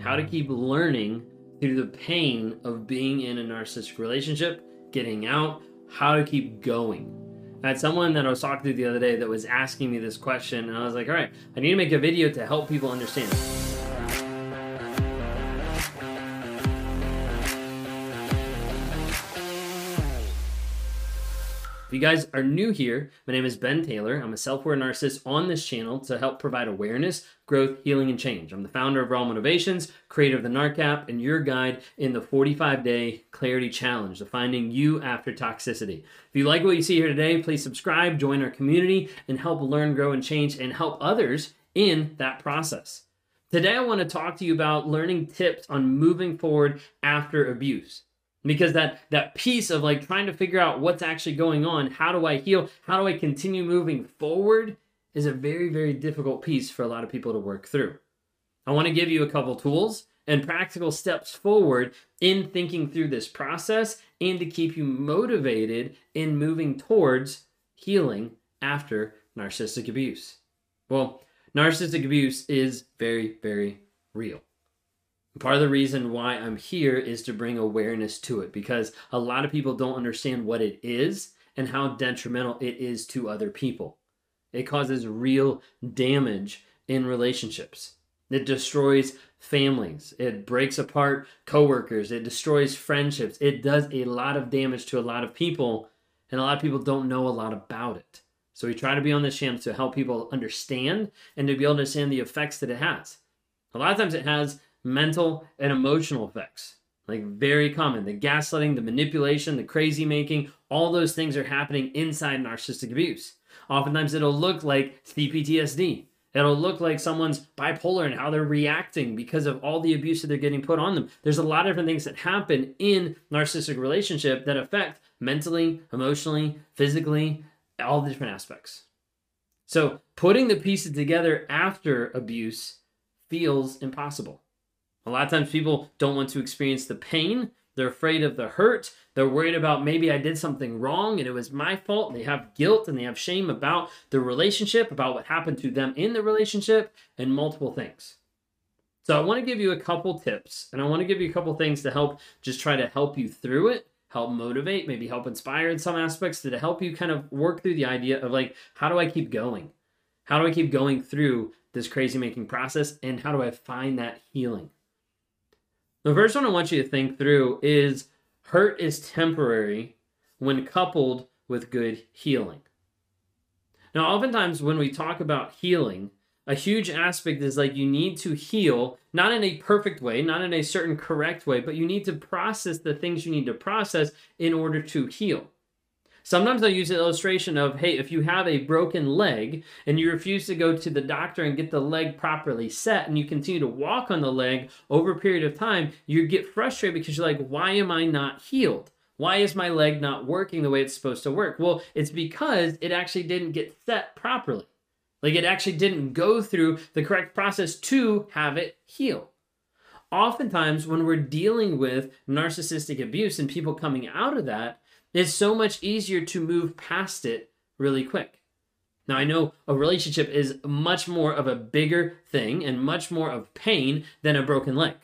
how to keep learning through the pain of being in a narcissistic relationship, getting out, how to keep going. I had someone that I was talking to the other day that was asking me this question, and I was like, all right, I need to make a video to help people understand. If you guys are new here, my name is Ben Taylor. I'm a self aware narcissist on this channel to help provide awareness, growth, healing, and change. I'm the founder of Raw Motivations, creator of the NARC app, and your guide in the 45 day clarity challenge, the finding you after toxicity. If you like what you see here today, please subscribe, join our community, and help learn, grow, and change, and help others in that process. Today, I want to talk to you about learning tips on moving forward after abuse because that that piece of like trying to figure out what's actually going on how do i heal how do i continue moving forward is a very very difficult piece for a lot of people to work through. I want to give you a couple tools and practical steps forward in thinking through this process and to keep you motivated in moving towards healing after narcissistic abuse. Well narcissistic abuse is very very real Part of the reason why I'm here is to bring awareness to it because a lot of people don't understand what it is and how detrimental it is to other people. It causes real damage in relationships. It destroys families. It breaks apart coworkers. It destroys friendships. It does a lot of damage to a lot of people, and a lot of people don't know a lot about it. So we try to be on this channel to help people understand and to be able to understand the effects that it has. A lot of times it has mental, and emotional effects. Like very common. The gaslighting, the manipulation, the crazy making, all those things are happening inside narcissistic abuse. Oftentimes it'll look like CPTSD. It'll look like someone's bipolar and how they're reacting because of all the abuse that they're getting put on them. There's a lot of different things that happen in narcissistic relationship that affect mentally, emotionally, physically, all the different aspects. So putting the pieces together after abuse feels impossible. A lot of times people don't want to experience the pain. They're afraid of the hurt. They're worried about maybe I did something wrong and it was my fault. They have guilt and they have shame about the relationship, about what happened to them in the relationship, and multiple things. So I want to give you a couple tips and I want to give you a couple things to help just try to help you through it, help motivate, maybe help inspire in some aspects to help you kind of work through the idea of like, how do I keep going? How do I keep going through this crazy making process and how do I find that healing? The first one I want you to think through is hurt is temporary when coupled with good healing. Now, oftentimes when we talk about healing, a huge aspect is like you need to heal, not in a perfect way, not in a certain correct way, but you need to process the things you need to process in order to heal. Sometimes I use an illustration of hey, if you have a broken leg and you refuse to go to the doctor and get the leg properly set and you continue to walk on the leg over a period of time, you get frustrated because you're like, why am I not healed? Why is my leg not working the way it's supposed to work? Well, it's because it actually didn't get set properly. Like it actually didn't go through the correct process to have it heal. Oftentimes, when we're dealing with narcissistic abuse and people coming out of that, it's so much easier to move past it really quick. Now, I know a relationship is much more of a bigger thing and much more of pain than a broken leg.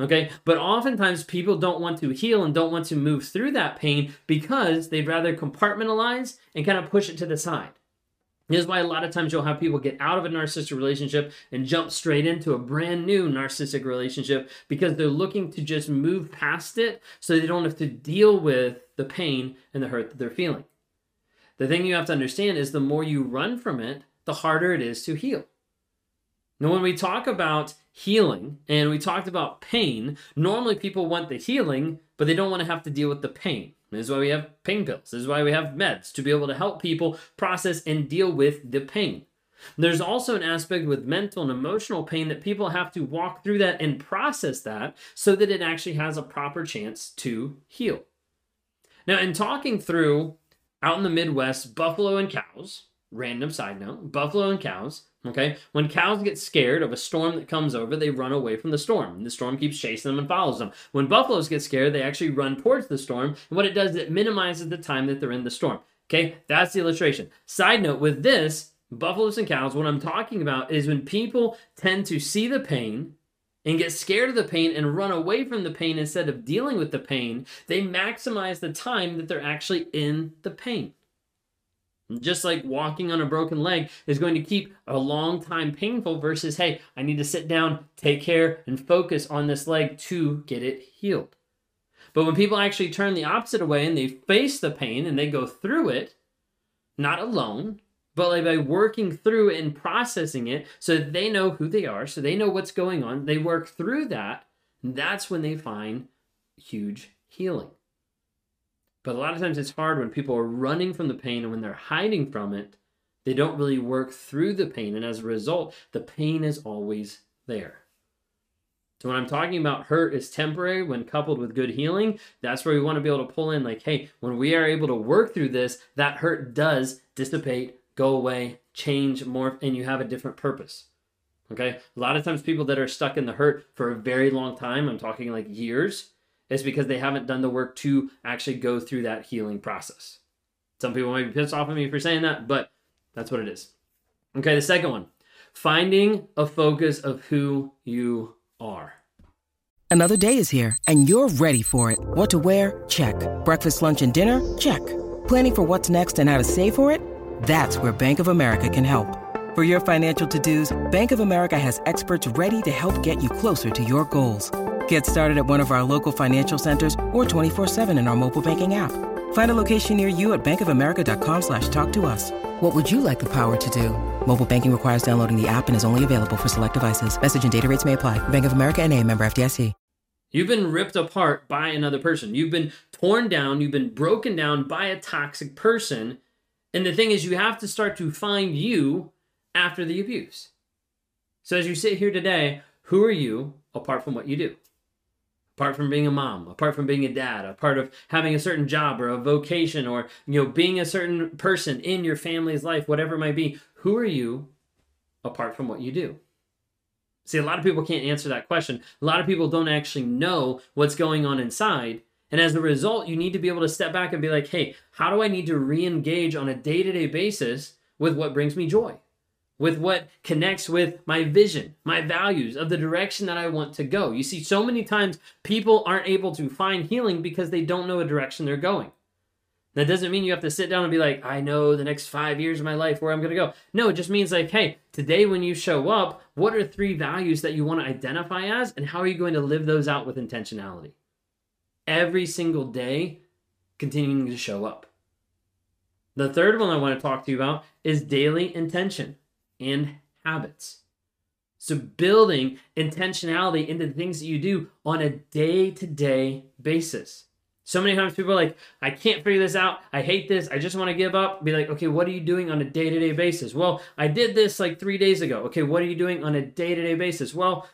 Okay, but oftentimes people don't want to heal and don't want to move through that pain because they'd rather compartmentalize and kind of push it to the side. This is why a lot of times you'll have people get out of a narcissistic relationship and jump straight into a brand new narcissistic relationship because they're looking to just move past it so they don't have to deal with the pain and the hurt that they're feeling. The thing you have to understand is the more you run from it, the harder it is to heal. Now, when we talk about healing and we talked about pain, normally people want the healing, but they don't want to have to deal with the pain. This is why we have pain pills. This is why we have meds to be able to help people process and deal with the pain. There's also an aspect with mental and emotional pain that people have to walk through that and process that so that it actually has a proper chance to heal. Now, in talking through out in the Midwest, buffalo and cows, random side note, buffalo and cows, okay, when cows get scared of a storm that comes over, they run away from the storm. The storm keeps chasing them and follows them. When buffaloes get scared, they actually run towards the storm. And what it does, is it minimizes the time that they're in the storm. Okay, that's the illustration. Side note with this, buffaloes and cows, what I'm talking about is when people tend to see the pain and get scared of the pain and run away from the pain instead of dealing with the pain, they maximize the time that they're actually in the pain. Just like walking on a broken leg is going to keep a long time painful versus, hey, I need to sit down, take care, and focus on this leg to get it healed. But when people actually turn the opposite way and they face the pain and they go through it, not alone, but like by working through and processing it so they know who they are, so they know what's going on, they work through that, that's when they find huge healing. But a lot of times it's hard when people are running from the pain and when they're hiding from it, they don't really work through the pain. And as a result, the pain is always there. So when I'm talking about hurt is temporary when coupled with good healing, that's where we want to be able to pull in like, hey, when we are able to work through this, that hurt does dissipate, go away, change, morph, and you have a different purpose. Okay? A lot of times people that are stuck in the hurt for a very long time, I'm talking like years, is because they haven't done the work to actually go through that healing process. Some people might be pissed off at me for saying that, but that's what it is. Okay, the second one finding a focus of who you are. Another day is here, and you're ready for it. What to wear? Check. Breakfast, lunch, and dinner? Check. Planning for what's next and how to save for it? That's where Bank of America can help. For your financial to dos, Bank of America has experts ready to help get you closer to your goals. Get started at one of our local financial centers or 24-7 in our mobile banking app. Find a location near you at bankofamerica.com slash talk to us. What would you like the power to do? Mobile banking requires downloading the app and is only available for select devices. Message and data rates may apply. Bank of America and a member FDIC. You've been ripped apart by another person. You've been torn down. You've been broken down by a toxic person. And the thing is, you have to start to find you after the abuse. So as you sit here today, who are you apart from what you do? apart from being a mom, apart from being a dad, apart of having a certain job or a vocation or you know being a certain person in your family's life, whatever it might be, who are you apart from what you do? See, a lot of people can't answer that question. A lot of people don't actually know what's going on inside. And as a result, you need to be able to step back and be like, hey, how do I need to re engage on a day to day basis with what brings me joy? with what connects with my vision, my values of the direction that I want to go. You see, so many times people aren't able to find healing because they don't know a direction they're going. That doesn't mean you have to sit down and be like, I know the next five years of my life where I'm going to go. No, it just means like, hey, today when you show up, what are three values that you want to identify as, and how are you going to live those out with intentionality? Every single day, continuing to show up. The third one I want to talk to you about is daily intention and habits. So, building intentionality into the things that you do on a day to day basis. So many times people are like, I can't figure this out. I hate this. I just want to give up. Be like, okay, what are you doing on a day to day basis? Well, I did this like three days ago. Okay, what are you doing on a day to day basis? Well,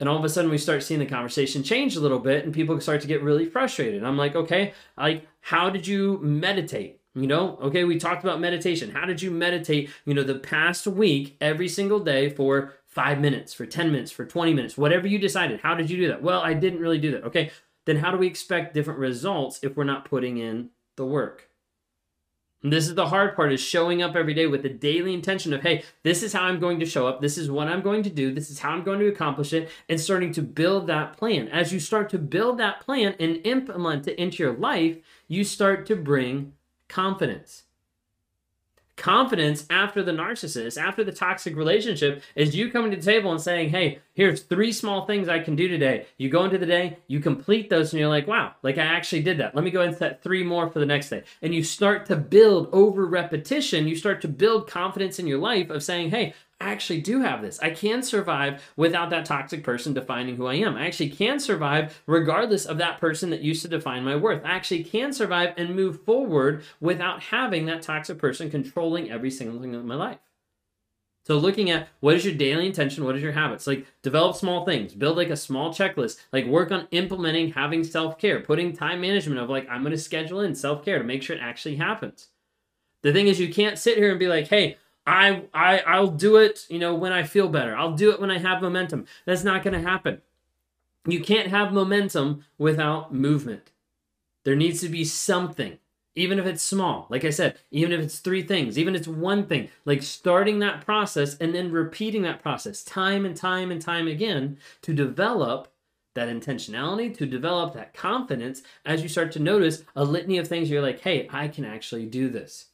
and all of a sudden we start seeing the conversation change a little bit and people start to get really frustrated. I'm like, okay, like, how did you meditate? You know, okay, we talked about meditation. How did you meditate, you know, the past week every single day for five minutes, for 10 minutes, for 20 minutes, whatever you decided? How did you do that? Well, I didn't really do that. Okay, then how do we expect different results if we're not putting in the work? This is the hard part is showing up every day with the daily intention of, hey, this is how I'm going to show up. This is what I'm going to do. This is how I'm going to accomplish it. And starting to build that plan. As you start to build that plan and implement it into your life, you start to bring confidence. Confidence after the narcissist, after the toxic relationship, is you coming to the table and saying, Hey, here's three small things I can do today. You go into the day, you complete those, and you're like, Wow, like I actually did that. Let me go and set three more for the next day. And you start to build over repetition, you start to build confidence in your life of saying, Hey, I actually do have this. I can survive without that toxic person defining who I am. I actually can survive regardless of that person that used to define my worth. I actually can survive and move forward without having that toxic person controlling every single thing in my life. So looking at what is your daily intention, what is your habits? Like develop small things, build like a small checklist, like work on implementing having self-care, putting time management of like I'm going to schedule in self-care to make sure it actually happens. The thing is you can't sit here and be like, "Hey, I I I'll do it, you know, when I feel better. I'll do it when I have momentum." That's not going to happen. You can't have momentum without movement. There needs to be something even if it's small like i said even if it's three things even if it's one thing like starting that process and then repeating that process time and time and time again to develop that intentionality to develop that confidence as you start to notice a litany of things you're like hey i can actually do this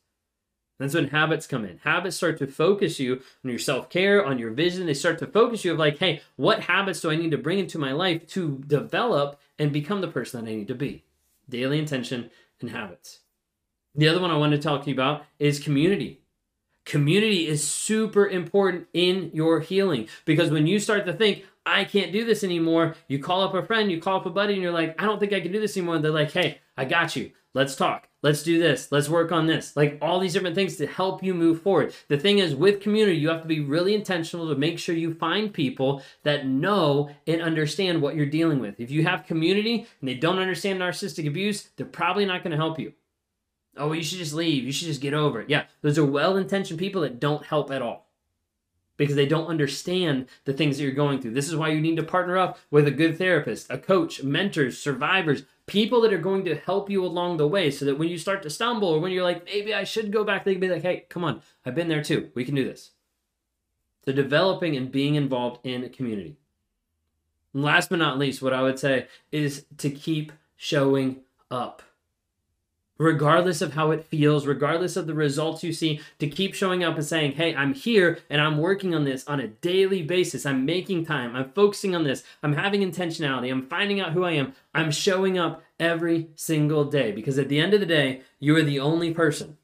that's when habits come in. Habits start to focus you on your self-care on your vision. They start to focus you of like hey what habits do i need to bring into my life to develop and become the person that i need to be? Daily intention and habits. The other one I want to talk to you about is community. Community is super important in your healing because when you start to think, I can't do this anymore, you call up a friend, you call up a buddy, and you're like, I don't think I can do this anymore. And they're like, hey, I got you. Let's talk. Let's do this. Let's work on this. Like all these different things to help you move forward. The thing is, with community, you have to be really intentional to make sure you find people that know and understand what you're dealing with. If you have community and they don't understand narcissistic abuse, they're probably not going to help you. Oh, you should just leave. You should just get over it. Yeah, those are well intentioned people that don't help at all because they don't understand the things that you're going through. This is why you need to partner up with a good therapist, a coach, mentors, survivors, people that are going to help you along the way so that when you start to stumble or when you're like, maybe I should go back, they can be like, hey, come on, I've been there too. We can do this. So developing and being involved in a community. And last but not least, what I would say is to keep showing up regardless of how it feels, regardless of the results you see, to keep showing up and saying, Hey, I'm here and I'm working on this on a daily basis. I'm making time. I'm focusing on this. I'm having intentionality. I'm finding out who I am. I'm showing up every single day because at the end of the day, you are the only person.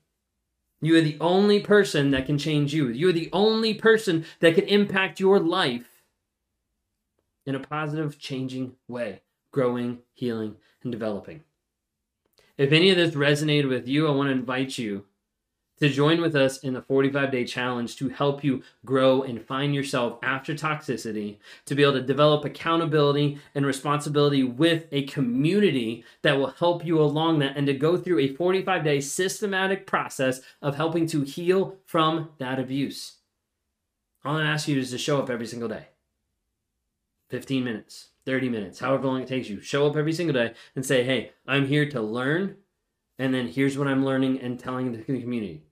You are the only person that can change you. You are the only person that can impact your life in a positive, changing way, growing, healing, and developing. If any of this resonated with you, I want to invite you to join with us in the 45 day challenge to help you grow and find yourself after toxicity, to be able to develop accountability and responsibility with a community that will help you along that, and to go through a 45 day systematic process of helping to heal from that abuse. All I ask you is to show up every single day 15 minutes. 30 minutes, however long it takes you. Show up every single day and say, hey, I'm here to learn. And then here's what I'm learning and telling the community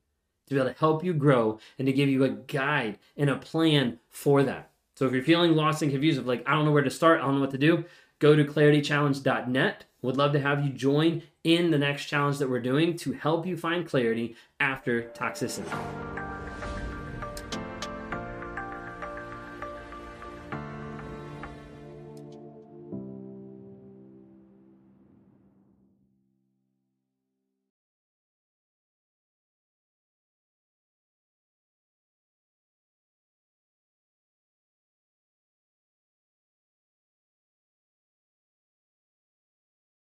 to be able to help you grow and to give you a guide and a plan for that. So if you're feeling lost and confused of like, I don't know where to start, I don't know what to do, go to claritychallenge.net. Would love to have you join in the next challenge that we're doing to help you find clarity after toxicity.